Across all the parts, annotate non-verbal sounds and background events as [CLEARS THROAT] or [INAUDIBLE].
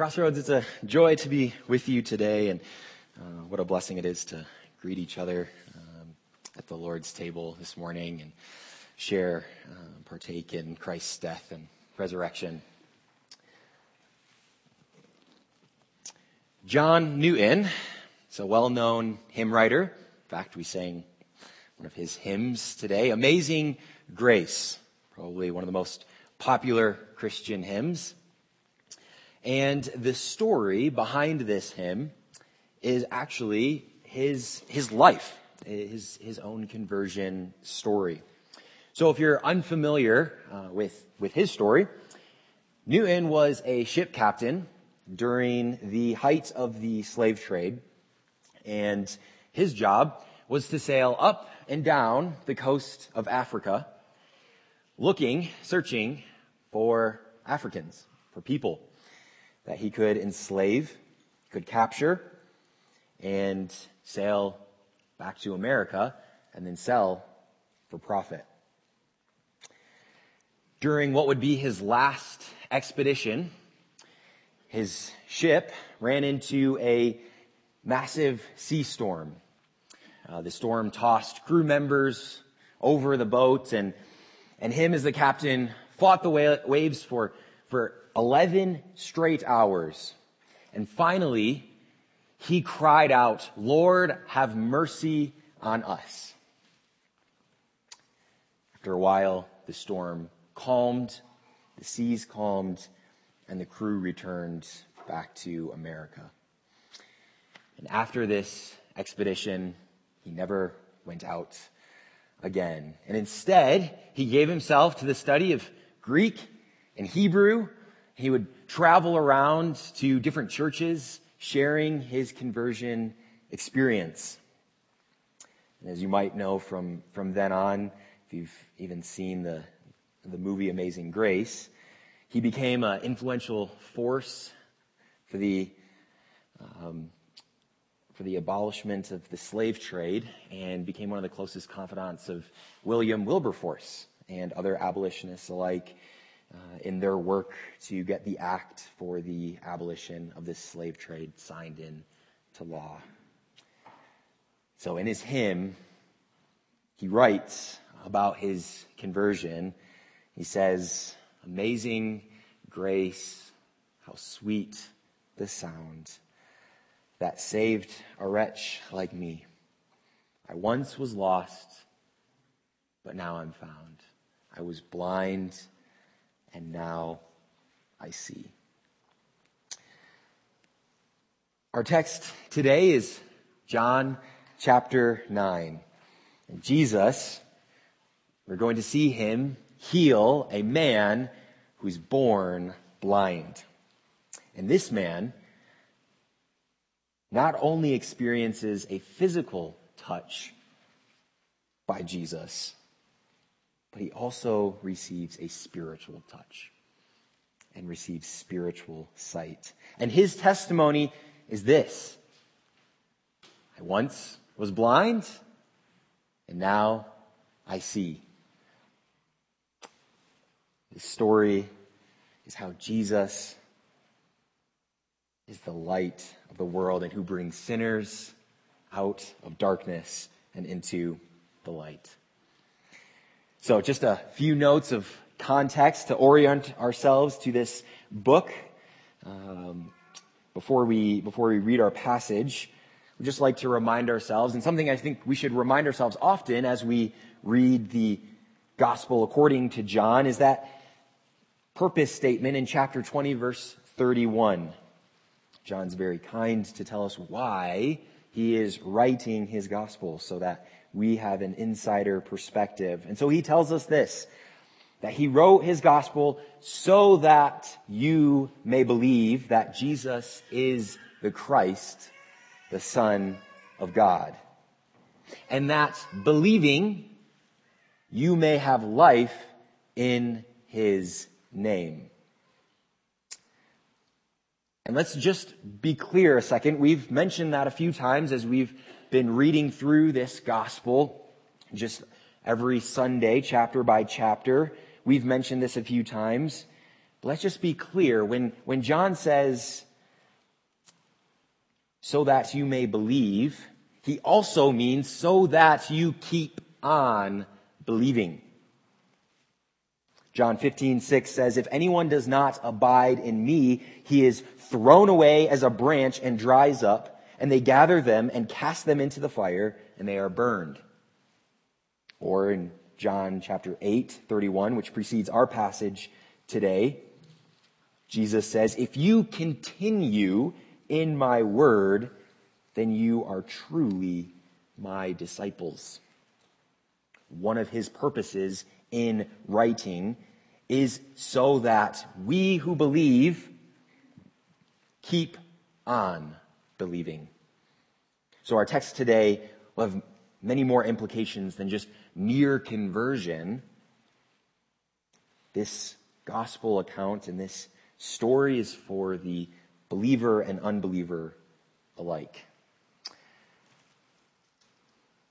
Crossroads, it's a joy to be with you today, and uh, what a blessing it is to greet each other um, at the Lord's table this morning and share, uh, partake in Christ's death and resurrection. John Newton is a well-known hymn writer. In fact, we sang one of his hymns today, Amazing Grace, probably one of the most popular Christian hymns. And the story behind this hymn is actually his, his life, his, his own conversion story. So if you're unfamiliar uh, with, with his story, Newton was a ship captain during the height of the slave trade. And his job was to sail up and down the coast of Africa, looking, searching for Africans, for people that he could enslave, could capture, and sail back to America and then sell for profit. During what would be his last expedition, his ship ran into a massive sea storm. Uh, the storm tossed crew members over the boat and, and him as the captain fought the waves for, for 11 straight hours. And finally, he cried out, Lord, have mercy on us. After a while, the storm calmed, the seas calmed, and the crew returned back to America. And after this expedition, he never went out again. And instead, he gave himself to the study of Greek and Hebrew he would travel around to different churches sharing his conversion experience. And as you might know from, from then on, if you've even seen the, the movie Amazing Grace, he became an influential force for the, um, for the abolishment of the slave trade and became one of the closest confidants of William Wilberforce and other abolitionists alike uh, in their work to get the act for the abolition of this slave trade signed into law. So in his hymn, he writes about his conversion. He says, Amazing grace, how sweet the sound that saved a wretch like me. I once was lost, but now I'm found. I was blind and now I see. Our text today is John chapter 9. And Jesus, we're going to see him heal a man who's born blind. And this man not only experiences a physical touch by Jesus, but he also receives a spiritual touch and receives spiritual sight. And his testimony is this. I once was blind and now I see. This story is how Jesus is the light of the world and who brings sinners out of darkness and into the light. So just a few notes of context to orient ourselves to this book. Um, before we, before we read our passage, we'd just like to remind ourselves, and something I think we should remind ourselves often as we read the gospel according to John is that purpose statement in chapter 20 verse 31. John's very kind to tell us why he is writing his gospel so that we have an insider perspective. And so he tells us this, that he wrote his gospel so that you may believe that Jesus is the Christ, the Son of God. And that believing you may have life in his name. And let's just be clear a second. We've mentioned that a few times as we've been reading through this gospel just every Sunday, chapter by chapter. We've mentioned this a few times. But let's just be clear. When, when John says so that you may believe, he also means so that you keep on believing. John 15, 6 says, If anyone does not abide in me, he is thrown away as a branch and dries up, and they gather them and cast them into the fire, and they are burned. Or in John chapter 8, 31, which precedes our passage today, Jesus says, If you continue in my word, then you are truly my disciples. One of his purposes in writing is so that we who believe keep on believing. So our text today will have many more implications than just mere conversion. This gospel account and this story is for the believer and unbeliever alike.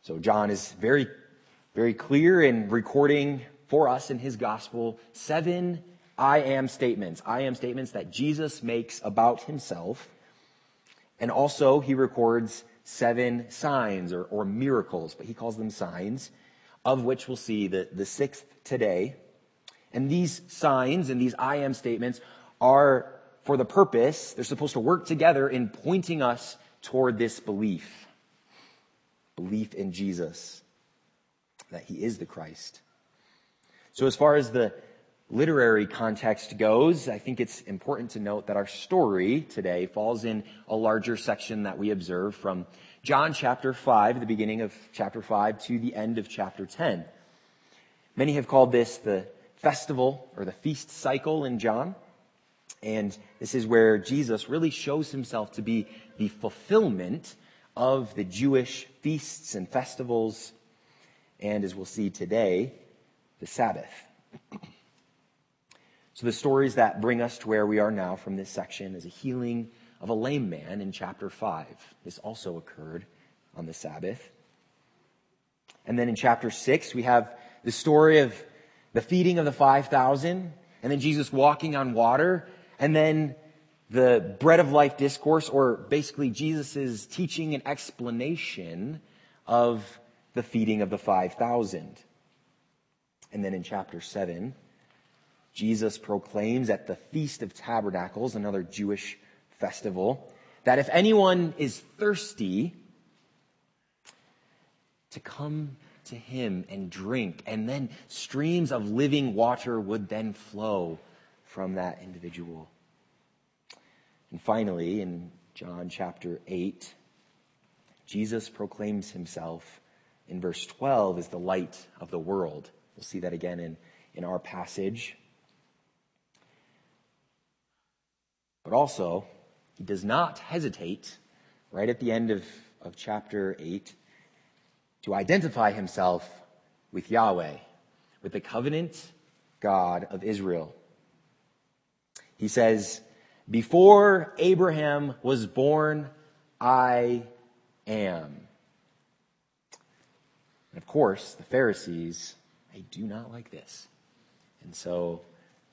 So John is very, very clear in recording for us in his gospel seven I am statements. I am statements that Jesus makes about himself. And also he records seven signs or, or miracles, but he calls them signs, of which we'll see the, the sixth today. And these signs and these I am statements are for the purpose, they're supposed to work together in pointing us toward this belief. Belief in Jesus, that he is the Christ. So as far as the literary context goes, I think it's important to note that our story today falls in a larger section that we observe from John chapter 5, the beginning of chapter 5 to the end of chapter 10. Many have called this the festival or the feast cycle in John. And this is where Jesus really shows himself to be the fulfillment of the Jewish feasts and festivals, and as we'll see today, the Sabbath. [CLEARS THROAT] So the stories that bring us to where we are now from this section is a healing of a lame man in chapter 5. This also occurred on the Sabbath. And then in chapter 6, we have the story of the feeding of the 5,000, and then Jesus walking on water, and then the bread of life discourse, or basically Jesus' teaching and explanation of the feeding of the 5,000. And then in chapter 7, Jesus proclaims at the Feast of Tabernacles, another Jewish festival, that if anyone is thirsty, to come to him and drink, and then streams of living water would then flow from that individual. And finally, in John chapter 8, Jesus proclaims himself in verse 12 as the light of the world. We'll see that again in, in our passage. But also, he does not hesitate right at the end of, of chapter 8 to identify himself with Yahweh, with the covenant God of Israel. He says, Before Abraham was born, I am. And of course, the Pharisees, they do not like this. And so,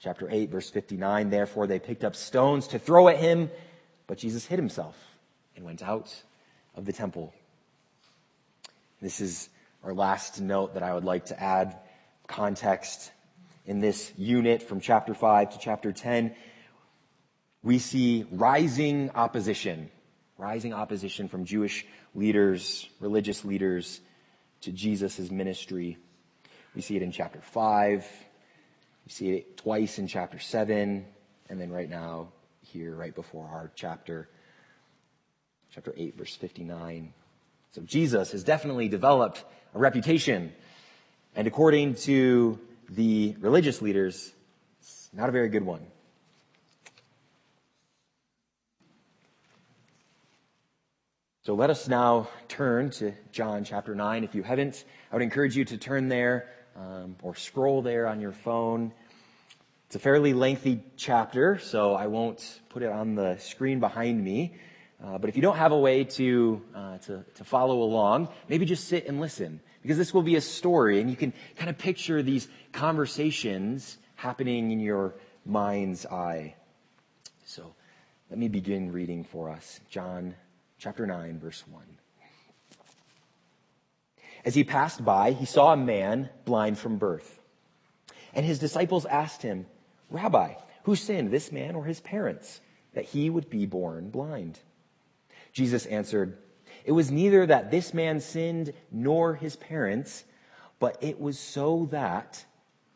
chapter 8, verse 59, therefore they picked up stones to throw at him, but Jesus hid himself and went out of the temple. This is our last note that I would like to add context in this unit from chapter 5 to chapter 10 we see rising opposition, rising opposition from Jewish leaders, religious leaders to Jesus' ministry. We see it in chapter 5. We see it twice in chapter 7. And then right now, here, right before our chapter, chapter 8, verse 59. So Jesus has definitely developed a reputation. And according to the religious leaders, it's not a very good one. So let us now turn to John chapter 9. If you haven't, I would encourage you to turn there um, or scroll there on your phone. It's a fairly lengthy chapter, so I won't put it on the screen behind me. Uh, but if you don't have a way to, uh, to, to follow along, maybe just sit and listen because this will be a story and you can kind of picture these conversations happening in your mind's eye. So let me begin reading for us. John chapter 9, verse 1. As he passed by, he saw a man blind from birth. And his disciples asked him, Rabbi, who sinned, this man or his parents, that he would be born blind? Jesus answered, It was neither that this man sinned nor his parents, but it was so that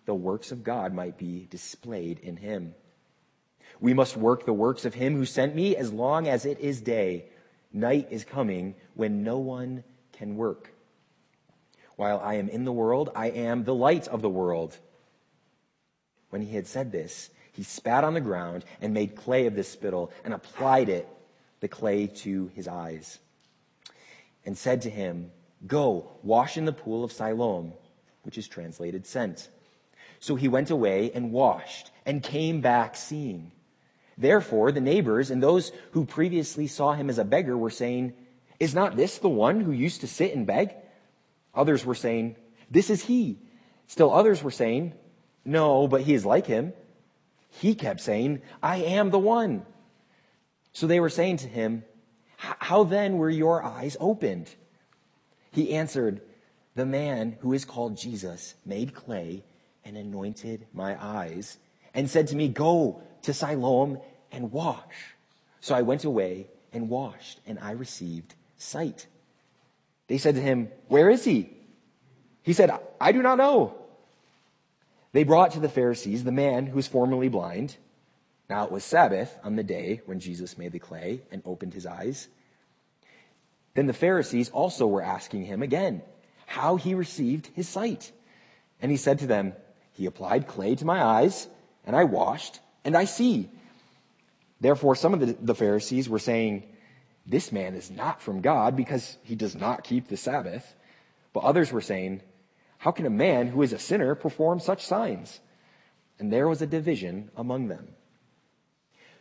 the works of God might be displayed in him. We must work the works of him who sent me as long as it is day. Night is coming when no one can work. While I am in the world, I am the light of the world. When he had said this, he spat on the ground and made clay of the spittle and applied it, the clay, to his eyes and said to him, Go, wash in the pool of Siloam, which is translated sent. So he went away and washed and came back seeing. Therefore, the neighbors and those who previously saw him as a beggar were saying, Is not this the one who used to sit and beg? Others were saying, This is he. Still others were saying, No, but he is like him. He kept saying, I am the one. So they were saying to him, How then were your eyes opened? He answered, The man who is called Jesus made clay and anointed my eyes and said to me, Go to Siloam and wash. So I went away and washed, and I received sight. They said to him, Where is he? He said, I do not know. They brought to the Pharisees the man who was formerly blind. Now it was Sabbath on the day when Jesus made the clay and opened his eyes. Then the Pharisees also were asking him again how he received his sight. And he said to them, He applied clay to my eyes, and I washed, and I see. Therefore, some of the, the, Pharisees were saying, This man is not from God because he does not keep the Sabbath. But others were saying, How can a man who is a sinner perform such signs? And there was a division among them.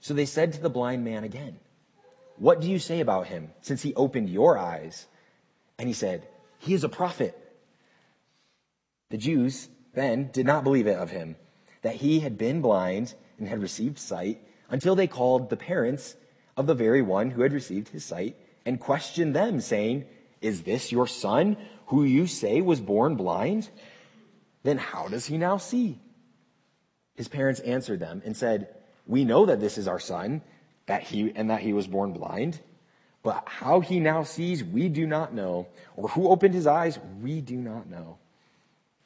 So they said to the blind man again, What do you say about him since he opened your eyes? And he said, He is a prophet. The Jews then did not believe it of him that he had been blind and had received sight until they called the parents of the very one who had received his sight and questioned them, saying, Is this your son who you say was born blind? Then how does he now see? His parents answered them and said, We know that this is our son, that he and that he was born blind. But how he now sees, we do not know, or who opened his eyes, we do not know.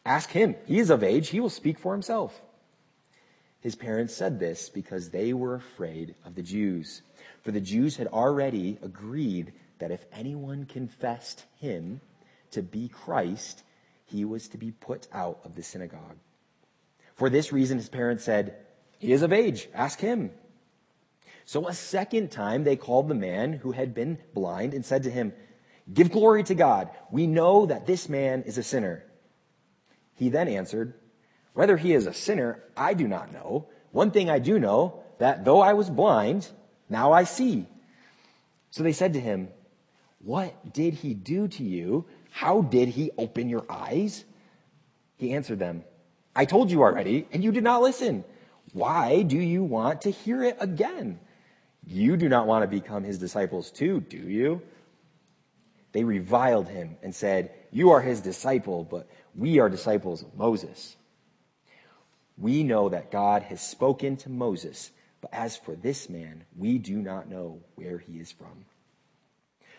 Ask him. He is of age. He will speak for himself. His parents said this because they were afraid of the Jews. For the Jews had already agreed that if anyone confessed him to be Christ, he was to be put out of the synagogue. For this reason, his parents said, He is of age, ask him. So a second time they called the man who had been blind and said to him, Give glory to God. We know that this man is a sinner. He then answered, whether he is a sinner, I do not know. One thing I do know, that though I was blind, now I see. So they said to him, What did he do to you? How did he open your eyes? He answered them, I told you already, and you did not listen. Why do you want to hear it again? You do not want to become his disciples too, do you? They reviled him and said, You are his disciple, but we are disciples of Moses. We know that God has spoken to Moses, but as for this man, we do not know where he is from.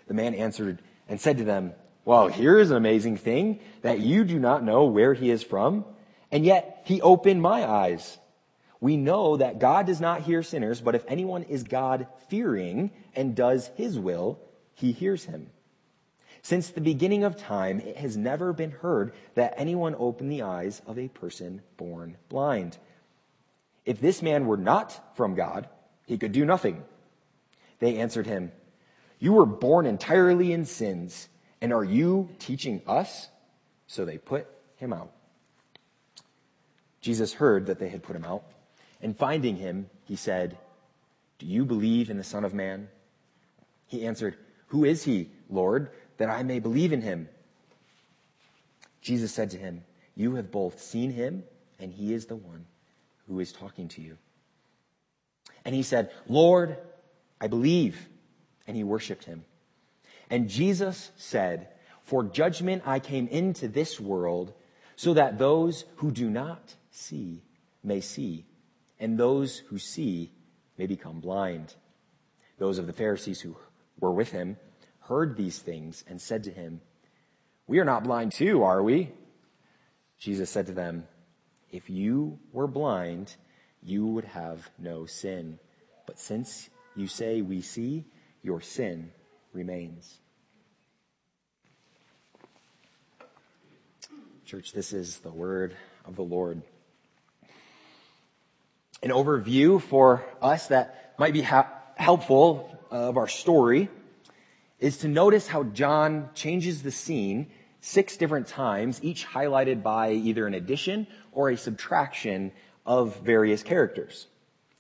The man answered and said to them, Well, here is an amazing thing that you do not know where he is from, and yet he opened my eyes. We know that God does not hear sinners, but if anyone is God fearing and does his will, he hears him. Since the beginning of time, it has never been heard that anyone opened the eyes of a person born blind. If this man were not from God, he could do nothing. They answered him, You were born entirely in sins, and are you teaching us? So they put him out. Jesus heard that they had put him out, and finding him, he said, Do you believe in the Son of Man? He answered, Who is he, Lord? that I may believe in him. Jesus said to him, You have both seen him, and he is the one who is talking to you. And he said, Lord, I believe. And he worshiped him. And Jesus said, For judgment I came into this world so that those who do not see may see, and those who see may become blind. Those of the Pharisees who were with him heard these things and said to him, We are not blind too, are we? Jesus said to them, If you were blind, you would have no sin. But since you say we see, your sin remains. Church, this is the word of the Lord. An overview for us that might be ha- helpful of our story is to notice how John changes the scene six different times, each highlighted by either an addition or a subtraction of various characters.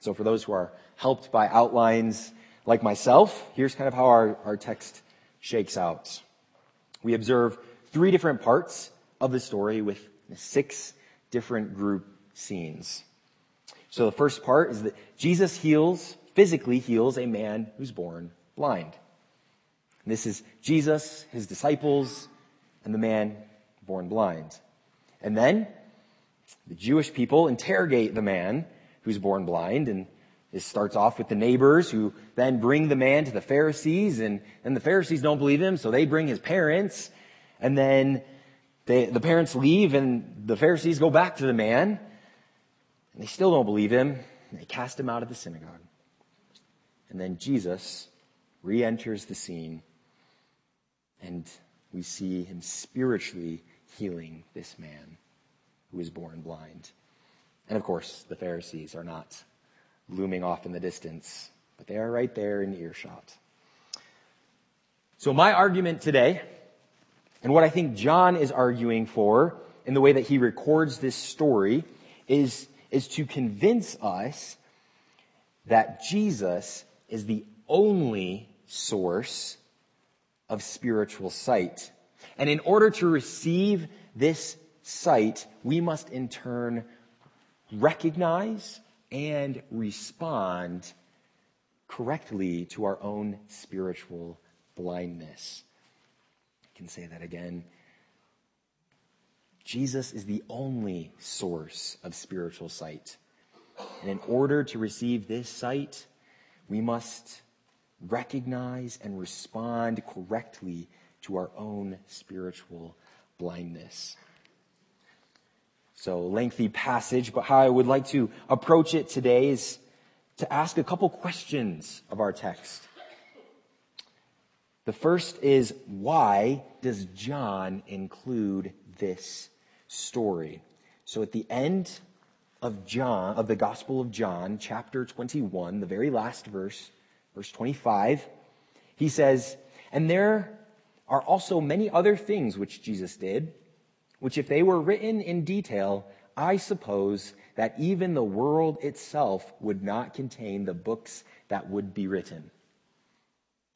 So for those who are helped by outlines like myself, here's kind of how our, our text shakes out. We observe three different parts of the story with six different group scenes. So the first part is that Jesus heals, physically heals a man who's born blind. And this is Jesus, his disciples, and the man born blind. And then the Jewish people interrogate the man who's born blind and this starts off with the neighbors who then bring the man to the Pharisees and, and the Pharisees don't believe him, so they bring his parents. And then they, the parents leave and the Pharisees go back to the man and they still don't believe him. And they cast him out of the synagogue. And then Jesus re-enters the scene and we see him spiritually healing this man who is born blind. And of course, the Pharisees are not looming off in the distance, but they are right there in earshot. So my argument today and what I think John is arguing for in the way that he records this story is, is to convince us that Jesus is the only source of spiritual sight. And in order to receive this sight, we must in turn recognize and respond correctly to our own spiritual blindness I can say that again. Jesus is the only source of spiritual sight. And in order to receive this sight, we must recognize and respond correctly to our own spiritual blindness. So lengthy passage, but how I would like to approach it today is to ask a couple questions of our text. The first is why does John include this story? So at the end of John, of the Gospel of John, chapter 21, the very last verse, verse 25, he says, And there are also many other things which Jesus did, which if they were written in detail, I suppose that even the world itself would not contain the books that would be written.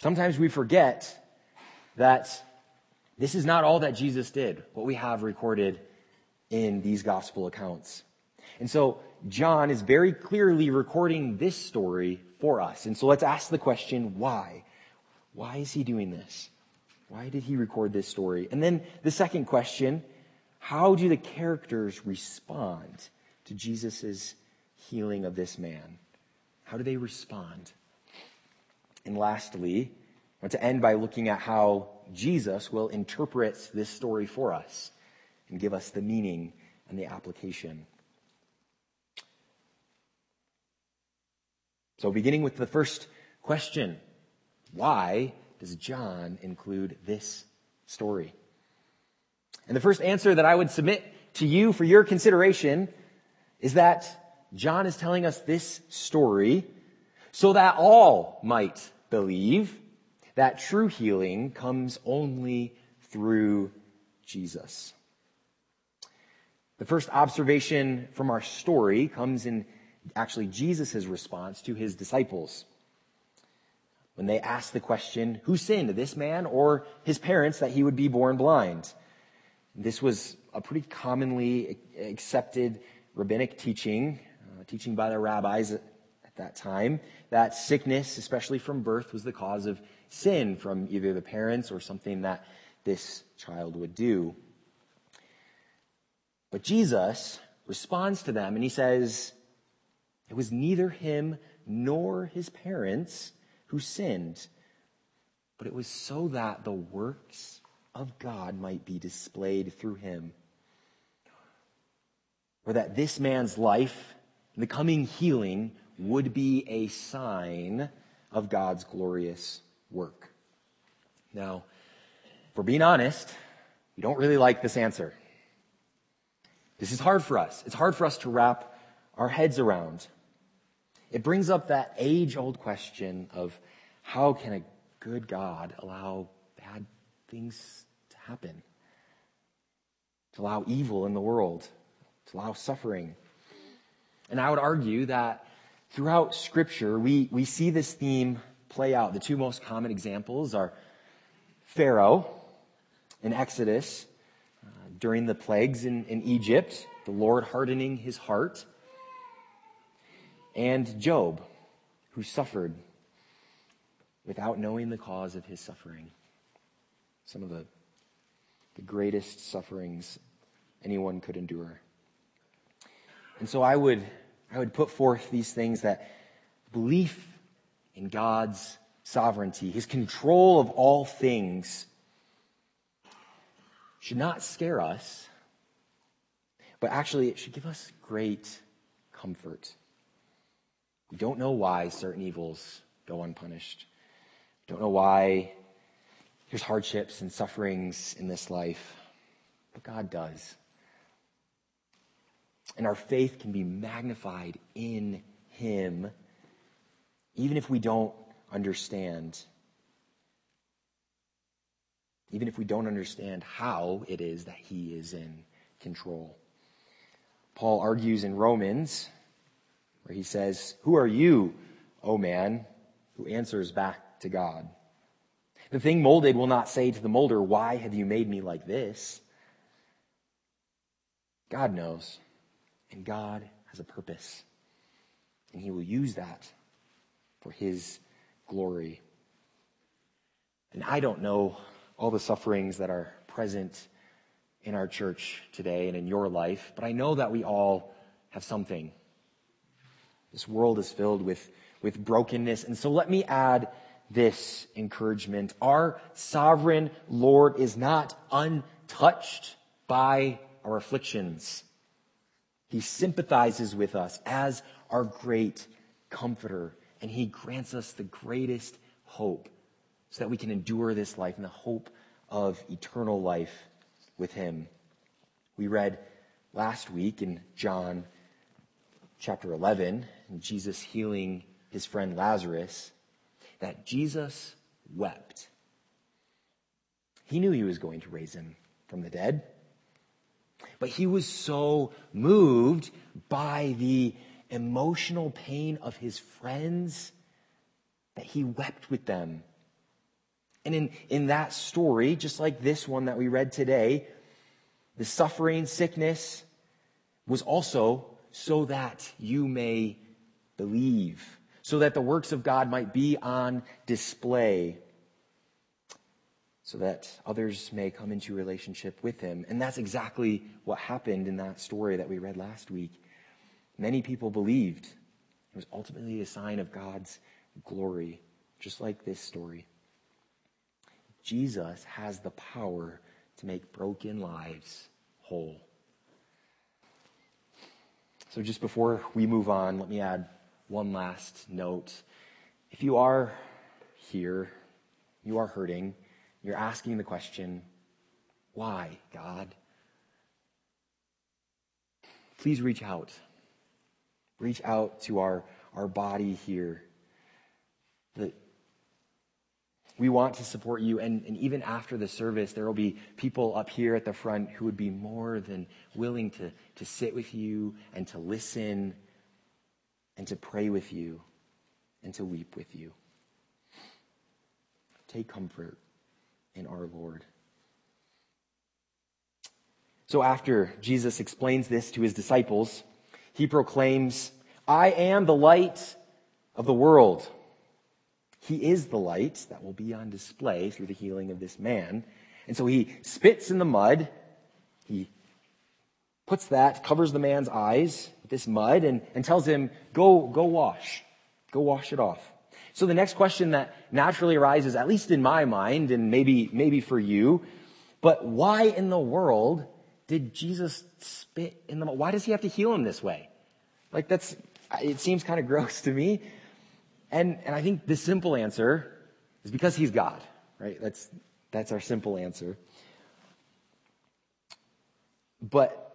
Sometimes we forget that this is not all that Jesus did, what we have recorded in these gospel accounts. And so John is very clearly recording this story for us. And so let's ask the question, why? Why is he doing this? Why did he record this story? And then the second question, how do the characters respond to Jesus' healing of this man? How do they respond? And lastly, I want to end by looking at how Jesus will interpret this story for us and give us the meaning and the application. So beginning with the first question, why does John include this story? And the first answer that I would submit to you for your consideration is that John is telling us this story so that all might believe that true healing comes only through Jesus. The first observation from our story comes in actually Jesus' response to his disciples. When they asked the question, who sinned, this man or his parents, that he would be born blind? This was a pretty commonly accepted rabbinic teaching, uh, teaching by the rabbis at that time, that sickness, especially from birth, was the cause of sin from either the parents or something that this child would do. But Jesus responds to them and he says, It was neither him nor his parents who sinned, but it was so that the works of God might be displayed through him. Or that this man's life, and the coming healing, would be a sign of God's glorious work. Now, for being honest, we don't really like this answer. This is hard for us. It's hard for us to wrap our heads around. It brings up that age old question of how can a good God allow bad things happen? To allow evil in the world, to allow suffering. And I would argue that throughout Scripture, we, we see this theme play out. The two most common examples are Pharaoh in Exodus uh, during the plagues in, in Egypt, the Lord hardening his heart, and Job, who suffered without knowing the cause of his suffering. Some of the, the greatest sufferings anyone could endure. And so I would, I would put forth these things that belief in God's sovereignty, his control of all things, should not scare us, but actually it should give us great comfort. We don't know why certain evils go unpunished. We don't know why there's hardships and sufferings in this life, but God does. And our faith can be magnified in Him, even if we don't understand even if we don't understand how it is that he is in control. Paul argues in Romans, where he says, Who are you, O man, who answers back to God? The thing molded will not say to the molder, Why have you made me like this? God knows, and God has a purpose, and he will use that for his glory. And I don't know all the sufferings that are present in our church today and in your life, but I know that we all have something. This world is filled with, with brokenness. And so let me add this encouragement. Our sovereign Lord is not untouched by our afflictions. He sympathizes with us as our great comforter, and he grants us the greatest hope so that we can endure this life in the hope of eternal life with him. We read last week in John chapter 11, Jesus healing his friend Lazarus, that Jesus wept. He knew he was going to raise him from the dead. But he was so moved by the emotional pain of his friends that he wept with them and in, in that story, just like this one that we read today, the suffering, sickness was also so that you may believe, so that the works of God might be on display, so that others may come into relationship with Him. And that's exactly what happened in that story that we read last week. Many people believed. It was ultimately a sign of God's glory, just like this story. Jesus has the power to make broken lives whole. So, just before we move on, let me add one last note. If you are here, you are hurting, you're asking the question, why, God? Please reach out. Reach out to our, our body here. The, we want to support you. And, and even after the service, there will be people up here at the front who would be more than willing to, to sit with you and to listen and to pray with you and to weep with you. Take comfort in our Lord. So after Jesus explains this to his disciples, he proclaims, I am the light of the world. He is the light that will be on display through the healing of this man. And so he spits in the mud. He puts that, covers the man's eyes with this mud and, and tells him, go, go wash. Go wash it off. So the next question that naturally arises, at least in my mind, and maybe, maybe for you, but why in the world did Jesus spit in the mud? Why does he have to heal him this way? Like that's, it seems kind of gross to me. And, and I think the simple answer is because he's God, right? That's, that's our simple answer. But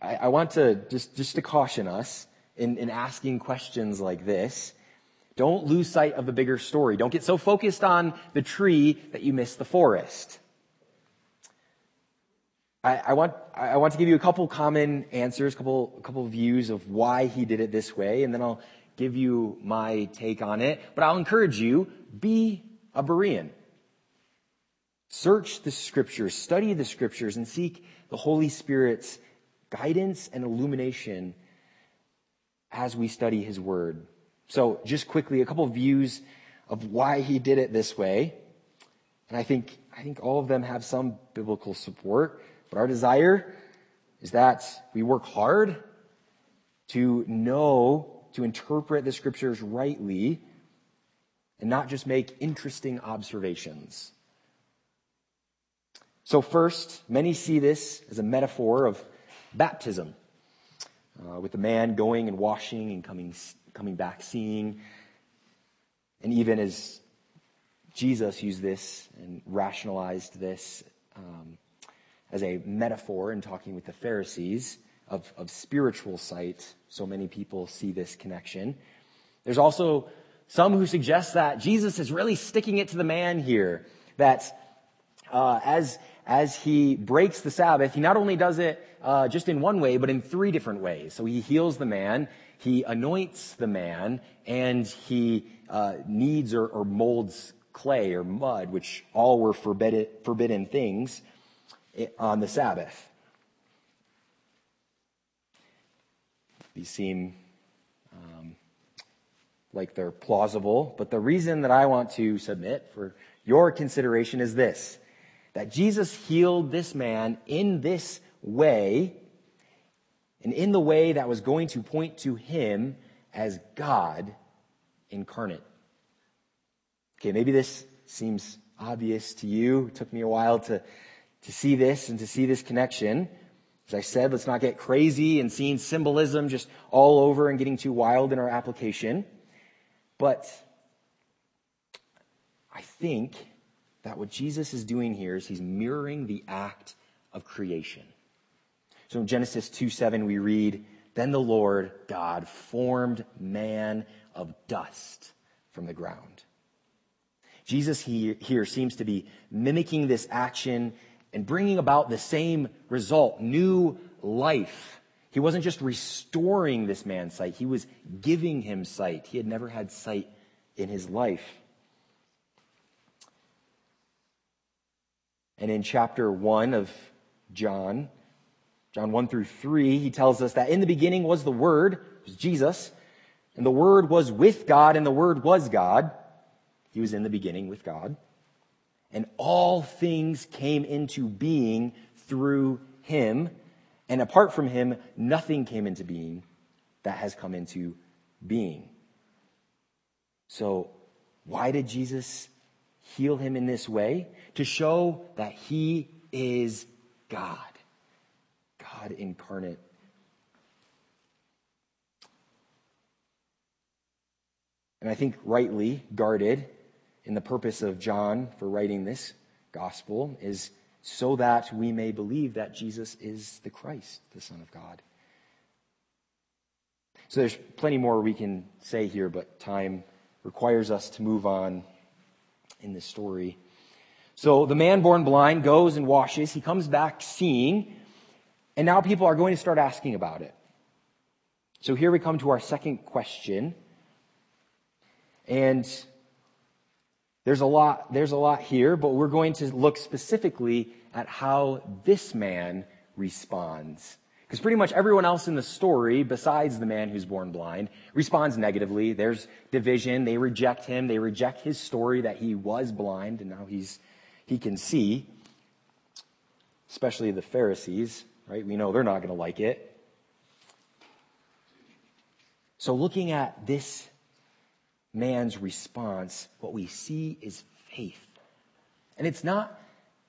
I, I want to just, just to caution us in, in asking questions like this. Don't lose sight of the bigger story. Don't get so focused on the tree that you miss the forest. I, I, want, I want to give you a couple common answers, a couple, a couple views of why he did it this way, and then I'll give you my take on it, but I'll encourage you, be a Berean. Search the scriptures, study the scriptures, and seek the Holy Spirit's guidance and illumination as we study His Word. So just quickly, a couple of views of why He did it this way. And I think, I think all of them have some biblical support, but our desire is that we work hard to know to interpret the scriptures rightly and not just make interesting observations. So, first, many see this as a metaphor of baptism, uh, with the man going and washing and coming, coming back seeing. And even as Jesus used this and rationalized this um, as a metaphor in talking with the Pharisees, of, of spiritual sight. So many people see this connection. There's also some who suggest that Jesus is really sticking it to the man here. That uh, as as he breaks the Sabbath, he not only does it uh, just in one way, but in three different ways. So he heals the man, he anoints the man, and he uh, kneads or, or, molds clay or mud, which all were forbidden, forbidden things eh, on the Sabbath. These seem um, like they're plausible, but the reason that I want to submit for your consideration is this that Jesus healed this man in this way, and in the way that was going to point to him as God incarnate. Okay, maybe this seems obvious to you. It took me a while to, to see this and to see this connection. As I said, let's not get crazy and seeing symbolism just all over and getting too wild in our application. But I think that what Jesus is doing here is he's mirroring the act of creation. So in Genesis 2 7, we read, Then the Lord God formed man of dust from the ground. Jesus here seems to be mimicking this action and bringing about the same result, new life. He wasn't just restoring this man's sight, he was giving him sight. He had never had sight in his life. And in chapter 1 of John, John 1 through 3, he tells us that in the beginning was the Word, was Jesus, and the Word was with God, and the Word was God. He was in the beginning with God and all things came into being through him. And apart from him, nothing came into being that has come into being. So, why did Jesus heal him in this way? To show that he is God, God incarnate. And I think rightly guarded in the purpose of John for writing this gospel is so that we may believe that Jesus is the Christ, the Son of God. So there's plenty more we can say here, but time requires us to move on in this story. So the man born blind goes and washes. He comes back seeing. And now people are going to start asking about it. So here we come to our second question. And there's a lot, there's a lot here, but we're going to look specifically at how this man responds Because pretty much everyone else in the story, besides the man who's born blind, responds negatively. There's division. They reject him. They reject his story that he was blind and now he's, he can see. Especially the Pharisees, right? We know they're not going to like it. So looking at this man's response, what we see is faith. And it's not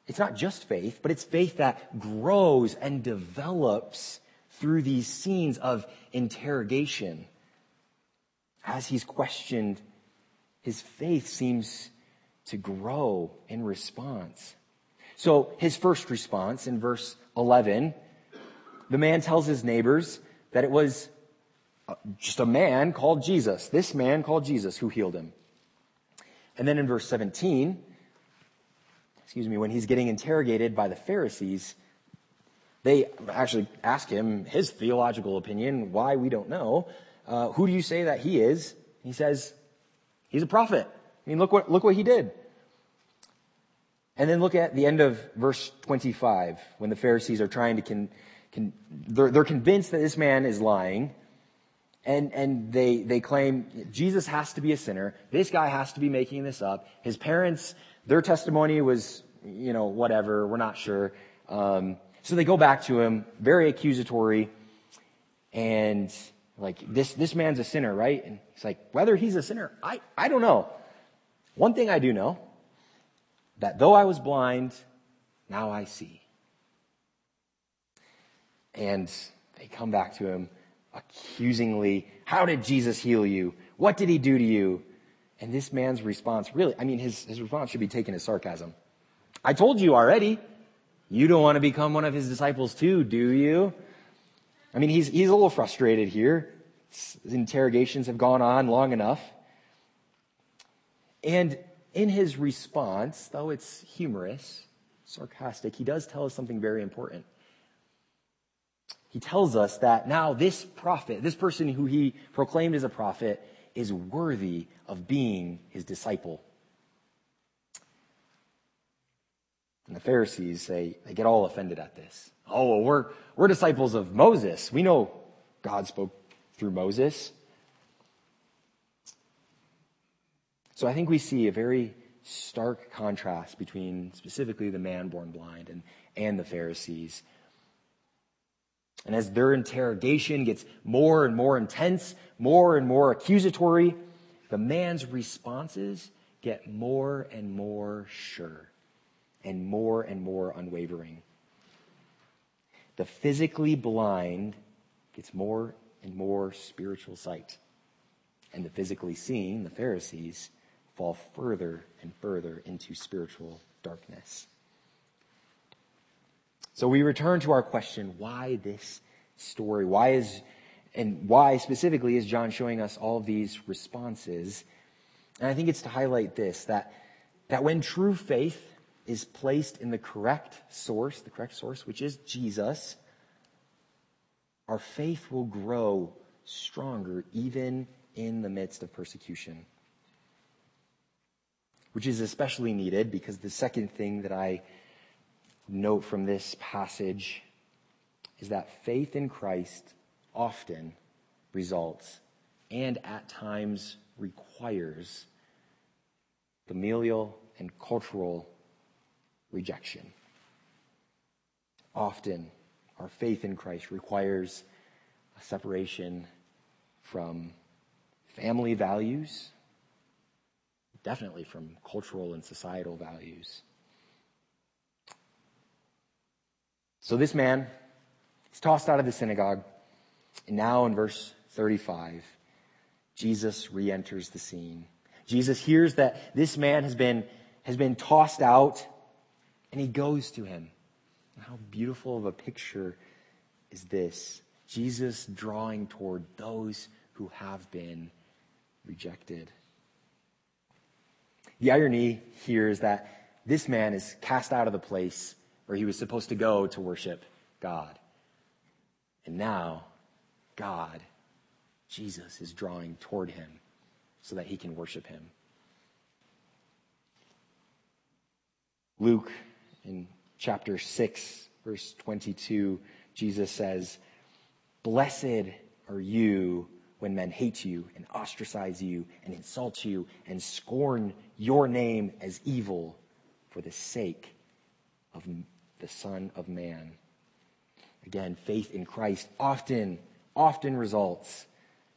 it's not just faith, but it's faith that grows and develops through these scenes of interrogation. As he's questioned, his faith seems to grow in response. So his first response in verse 11, the man tells his neighbors that it was just a man called Jesus, this man called Jesus who healed him. And then in verse 17, excuse me, when he's getting interrogated by the Pharisees, they actually ask him his theological opinion, why we don't know. Uh, who do you say that he is? He says, he's a prophet. I mean, look what, look what he did. And then look at the end of verse 25 when the Pharisees are trying to con, con, they're, they're convinced that this man is lying and, and they, they claim Jesus has to be a sinner. This guy has to be making this up. His parents, their testimony was, you know, whatever. We're not sure. Um, so they go back to him, very accusatory, and like this this man's a sinner, right? And he's like, whether he's a sinner, I I don't know. One thing I do know that though I was blind, now I see. And they come back to him accusingly, how did Jesus heal you? What did he do to you? And this man's response, really, I mean, his, his response should be taken as sarcasm. I told you already. You don't want to become one of his disciples too, do you? I mean, he's, he's a little frustrated here. His interrogations have gone on long enough. And in his response, though it's humorous, sarcastic, he does tell us something very important. He tells us that now this prophet, this person who he proclaimed as a prophet, is worthy of being his disciple. And the Pharisees, they, they get all offended at this. Oh, well, we're, we're disciples of Moses. We know God spoke through Moses. So I think we see a very stark contrast between specifically the man born blind and, and the Pharisees. And as their interrogation gets more and more intense, more and more accusatory, the man's responses get more and more sure and more and more unwavering. The physically blind gets more and more spiritual sight. And the physically seeing, the Pharisees, fall further and further into spiritual darkness. So we return to our question, why this story? Why is, and why specifically is John showing us all these responses? And I think it's to highlight this, that, that when true faith is placed in the correct source, the correct source, which is Jesus, our faith will grow stronger even in the midst of persecution. Which is especially needed because the second thing that I note from this passage is that faith in Christ often results and at times requires familial and cultural rejection. Often, our faith in Christ requires a separation from family values, definitely from cultural and societal values. So this man, is tossed out of the synagogue, and now in verse 35, Jesus re-enters the scene. Jesus hears that this man has been, has been tossed out and he goes to him. How beautiful of a picture is this? Jesus drawing toward those who have been rejected. The irony here is that this man is cast out of the place where he was supposed to go to worship God. And now, God, Jesus, is drawing toward him so that he can worship him. Luke in chapter 6, verse 22, Jesus says, Blessed are you when men hate you and ostracize you and insult you and scorn your name as evil for the sake of the Son of Man. Again, faith in Christ often, often results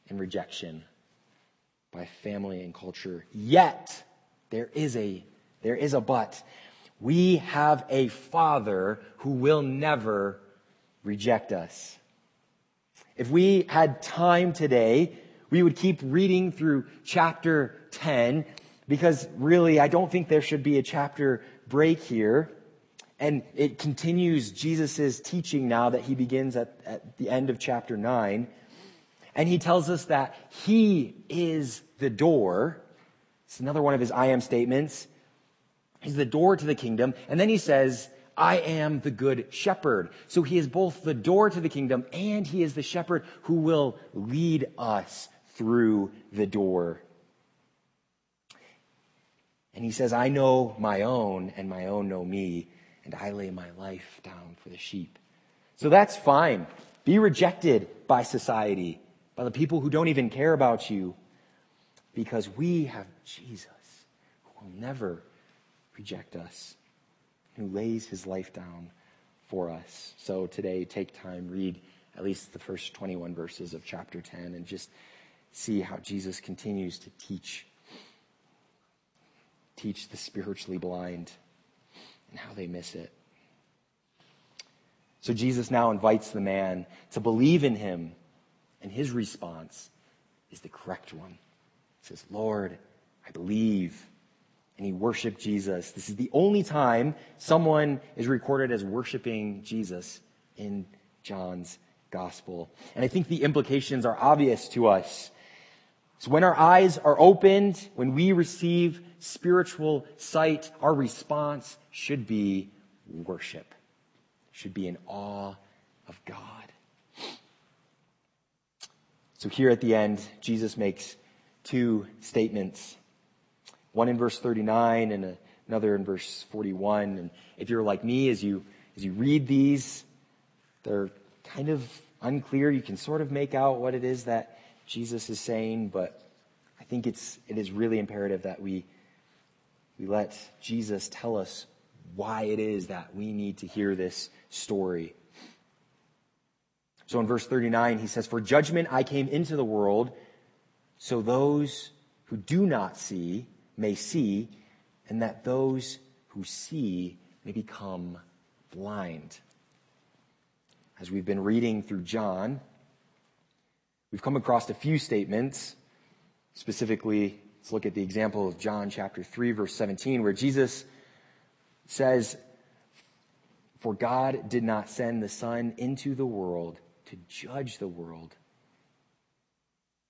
in rejection by family and culture. Yet, there is a, there is a but. We have a Father who will never reject us. If we had time today, we would keep reading through chapter 10 because really I don't think there should be a chapter break here. And it continues Jesus' teaching now that he begins at, at the end of chapter 9. And he tells us that he is the door. It's another one of his I am statements. He's the door to the kingdom. And then he says, I am the good shepherd. So he is both the door to the kingdom and he is the shepherd who will lead us through the door. And he says, I know my own and my own know me and I lay my life down for the sheep. So that's fine. Be rejected by society, by the people who don't even care about you, because we have Jesus who will never reject us, who lays his life down for us. So today, take time, read at least the first 21 verses of chapter 10 and just see how Jesus continues to teach teach the spiritually blind and how they miss it. So Jesus now invites the man to believe in him, and his response is the correct one. He says, Lord, I believe. And he worshiped Jesus. This is the only time someone is recorded as worshiping Jesus in John's gospel. And I think the implications are obvious to us. So when our eyes are opened, when we receive spiritual sight, our response should be worship, should be in awe of God. So here at the end, Jesus makes two statements. One in verse 39 and another in verse 41. And if you're like me, as you, as you read these, they're kind of unclear. You can sort of make out what it is that Jesus is saying, but I think it's, it is really imperative that we we let Jesus tell us why it is that we need to hear this story. So in verse 39, he says, For judgment I came into the world, so those who do not see may see, and that those who see may become blind. As we've been reading through John, we've come across a few statements, specifically Let's look at the example of John chapter 3 verse 17 where Jesus says, For God did not send the Son into the world to judge the world,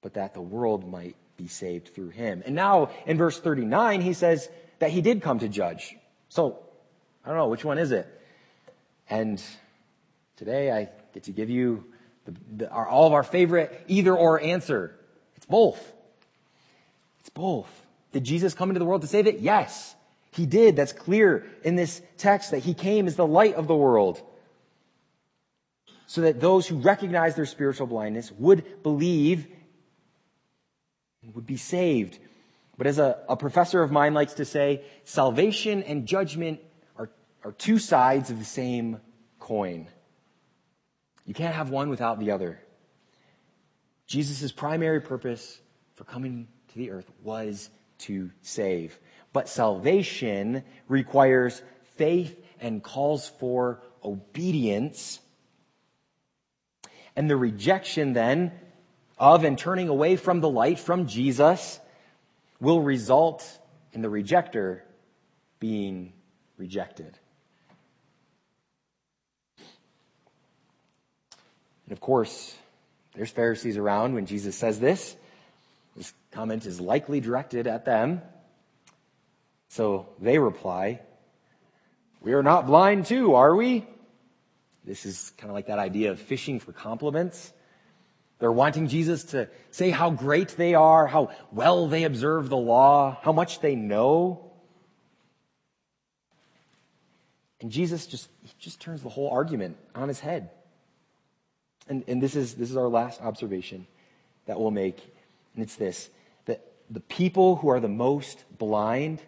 but that the world might be saved through him. And now in verse 39, he says that he did come to judge. So, I don't know, which one is it? And today I get to give you the, the, our, all of our favorite either or answer. It's both It's both. Did Jesus come into the world to save it? Yes, he did. That's clear in this text that he came as the light of the world. So that those who recognize their spiritual blindness would believe and would be saved. But as a, a professor of mine likes to say, salvation and judgment are, are two sides of the same coin. You can't have one without the other. Jesus' primary purpose for coming to the earth was to save. But salvation requires faith and calls for obedience. And the rejection then of and turning away from the light, from Jesus, will result in the rejecter being rejected. And of course, there's Pharisees around when Jesus says this. This comment is likely directed at them. So they reply, We are not blind too, are we? This is kind of like that idea of fishing for compliments. They're wanting Jesus to say how great they are, how well they observe the law, how much they know. And Jesus just, just turns the whole argument on his head. And, and this is, this is our last observation that we'll make. And it's this, that the people who are the most blind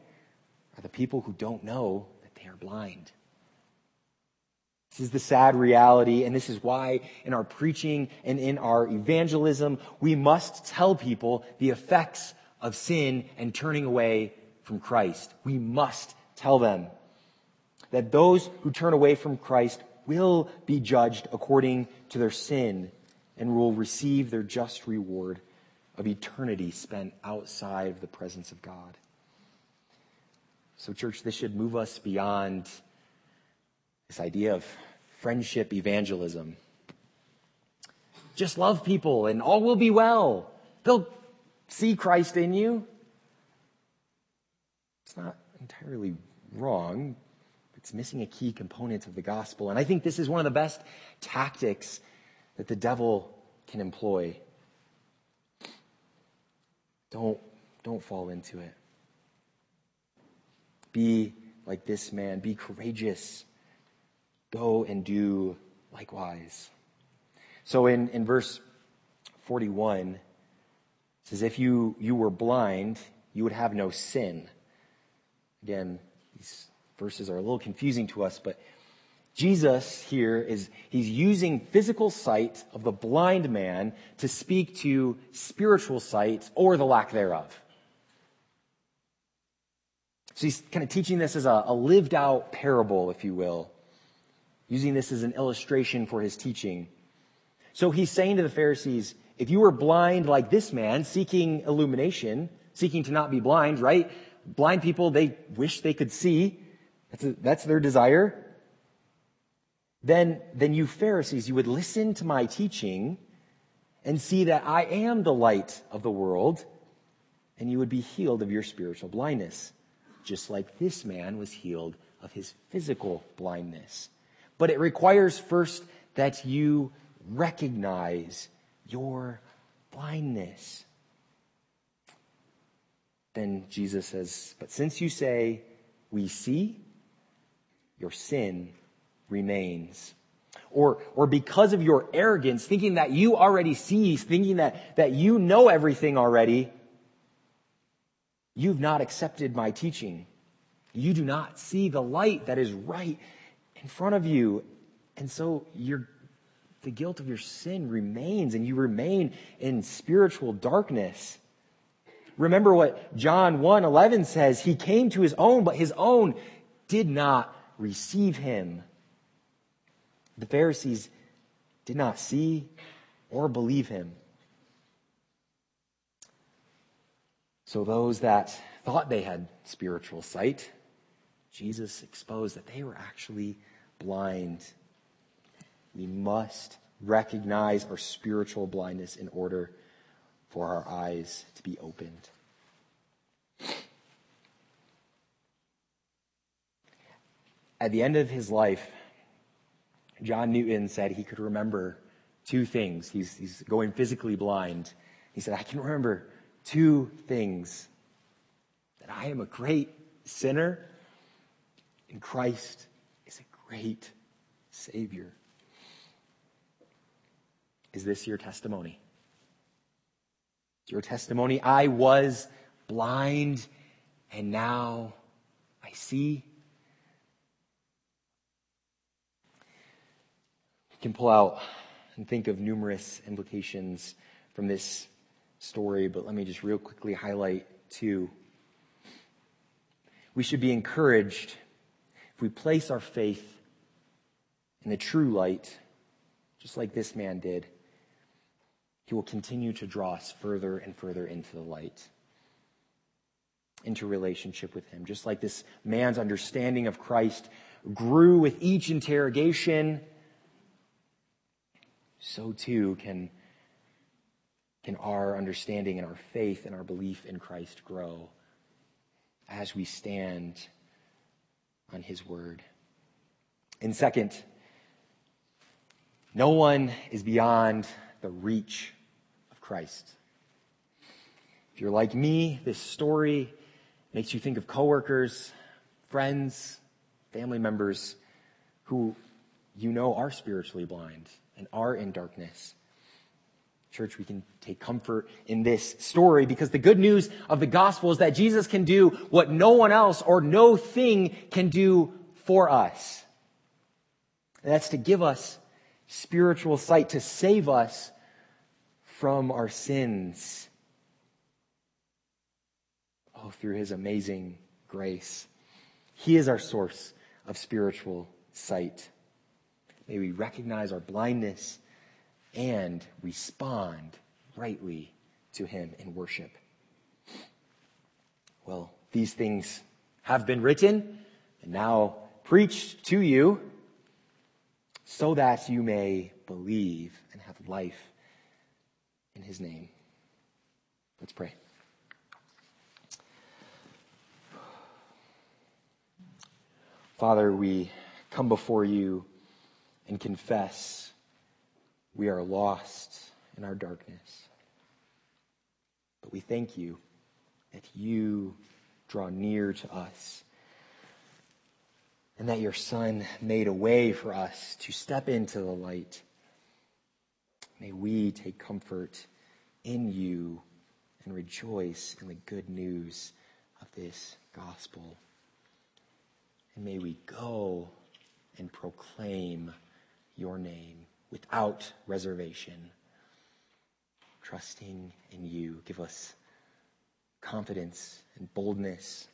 are the people who don't know that they are blind. This is the sad reality, and this is why in our preaching and in our evangelism, we must tell people the effects of sin and turning away from Christ. We must tell them that those who turn away from Christ will be judged according to their sin and will receive their just reward of eternity spent outside of the presence of God. So, church, this should move us beyond this idea of friendship evangelism. Just love people and all will be well. They'll see Christ in you. It's not entirely wrong. It's missing a key component of the gospel. And I think this is one of the best tactics that the devil can employ. Don't, don't fall into it. Be like this man. Be courageous. Go and do likewise. So in, in verse 41, it says, If you, you were blind, you would have no sin. Again, these verses are a little confusing to us, but Jesus here is, he's using physical sight of the blind man to speak to spiritual sight or the lack thereof. So he's kind of teaching this as a, a lived out parable, if you will, using this as an illustration for his teaching. So he's saying to the Pharisees, if you were blind like this man, seeking illumination, seeking to not be blind, right? Blind people, they wish they could see. That's, a, that's their desire then, then you Pharisees, you would listen to my teaching and see that I am the light of the world, and you would be healed of your spiritual blindness, just like this man was healed of his physical blindness. But it requires first that you recognize your blindness. Then Jesus says, But since you say, we see, your sin remains. Or, or because of your arrogance, thinking that you already see, thinking that, that you know everything already, you've not accepted my teaching. You do not see the light that is right in front of you. And so your, the guilt of your sin remains and you remain in spiritual darkness. Remember what John 1 11 says. He came to his own, but his own did not receive him. The Pharisees did not see or believe him. So those that thought they had spiritual sight, Jesus exposed that they were actually blind. We must recognize our spiritual blindness in order for our eyes to be opened. At the end of his life, John Newton said he could remember two things. He's, he's going physically blind. He said, I can remember two things that I am a great sinner and Christ is a great Savior. Is this your testimony? Your testimony, I was blind and now I see. Can pull out and think of numerous implications from this story, but let me just real quickly highlight two. We should be encouraged if we place our faith in the true light, just like this man did. He will continue to draw us further and further into the light, into relationship with Him. Just like this man's understanding of Christ grew with each interrogation so too can, can our understanding and our faith and our belief in Christ grow as we stand on his word. And second, no one is beyond the reach of Christ. If you're like me, this story makes you think of coworkers, friends, family members who you know are spiritually blind and are in darkness. Church, we can take comfort in this story because the good news of the gospel is that Jesus can do what no one else or no thing can do for us. And that's to give us spiritual sight, to save us from our sins. Oh, through his amazing grace. He is our source of spiritual sight. May we recognize our blindness and respond rightly to him in worship. Well, these things have been written and now preached to you so that you may believe and have life in his name. Let's pray. Father, we come before you and confess we are lost in our darkness. But we thank you that you draw near to us and that your Son made a way for us to step into the light. May we take comfort in you and rejoice in the good news of this gospel. And may we go and proclaim your name without reservation, trusting in you. Give us confidence and boldness.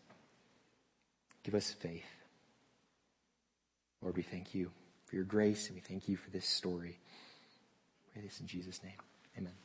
Give us faith. Lord, we thank you for your grace and we thank you for this story. pray this in Jesus' name. Amen.